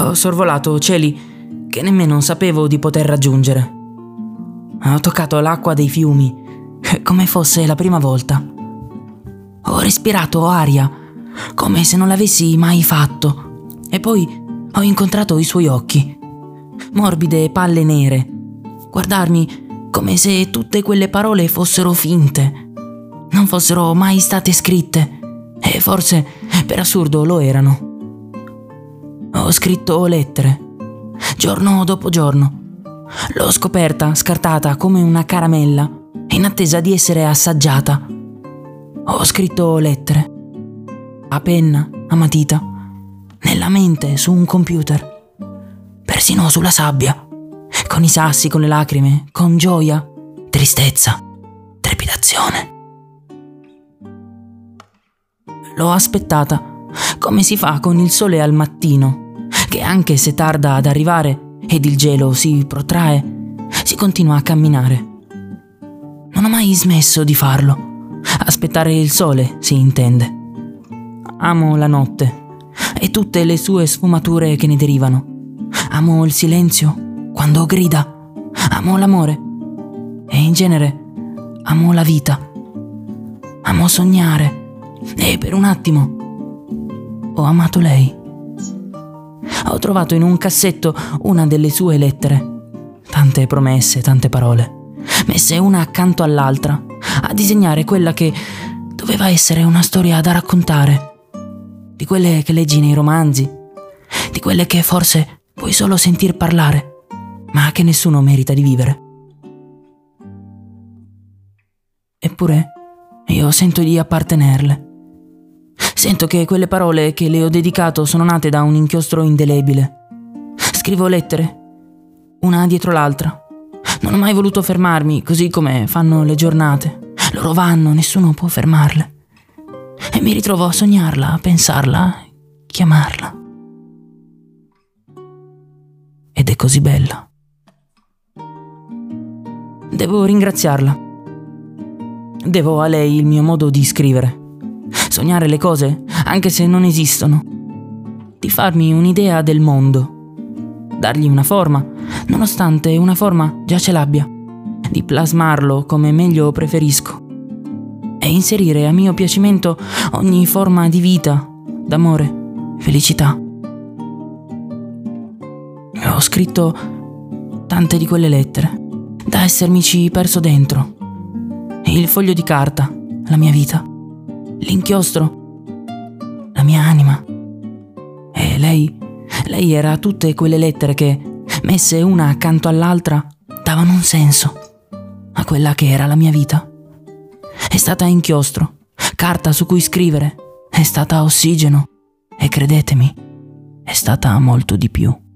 Ho sorvolato cieli che nemmeno sapevo di poter raggiungere. Ho toccato l'acqua dei fiumi come fosse la prima volta. Ho respirato aria come se non l'avessi mai fatto. E poi ho incontrato i suoi occhi, morbide palle nere, guardarmi come se tutte quelle parole fossero finte, non fossero mai state scritte, e forse per assurdo lo erano. Ho scritto lettere, giorno dopo giorno. L'ho scoperta scartata come una caramella, in attesa di essere assaggiata. Ho scritto lettere, a penna, a matita, nella mente, su un computer, persino sulla sabbia, con i sassi, con le lacrime, con gioia, tristezza, trepidazione. L'ho aspettata, come si fa con il sole al mattino, che anche se tarda ad arrivare ed il gelo si protrae, si continua a camminare. Non ho mai smesso di farlo. Aspettare il sole, si intende. Amo la notte e tutte le sue sfumature che ne derivano. Amo il silenzio quando grida. Amo l'amore. E in genere amo la vita. Amo sognare. E per un attimo ho amato lei. Ho trovato in un cassetto una delle sue lettere. Tante promesse, tante parole, messe una accanto all'altra, a disegnare quella che doveva essere una storia da raccontare di quelle che leggi nei romanzi, di quelle che forse puoi solo sentir parlare, ma che nessuno merita di vivere. Eppure io sento di appartenerle. Sento che quelle parole che le ho dedicato sono nate da un inchiostro indelebile. Scrivo lettere, una dietro l'altra. Non ho mai voluto fermarmi, così come fanno le giornate. Loro vanno, nessuno può fermarle e mi ritrovo a sognarla, a pensarla, chiamarla. Ed è così bella. Devo ringraziarla. Devo a lei il mio modo di scrivere. Sognare le cose, anche se non esistono. Di farmi un'idea del mondo. Dargli una forma, nonostante una forma già ce l'abbia. Di plasmarlo come meglio preferisco e inserire a mio piacimento ogni forma di vita, d'amore, felicità. Ho scritto tante di quelle lettere, da essermici perso dentro. Il foglio di carta, la mia vita. L'inchiostro, la mia anima. E lei, lei era tutte quelle lettere che, messe una accanto all'altra, davano un senso a quella che era la mia vita. È stata inchiostro, carta su cui scrivere, è stata ossigeno e credetemi, è stata molto di più.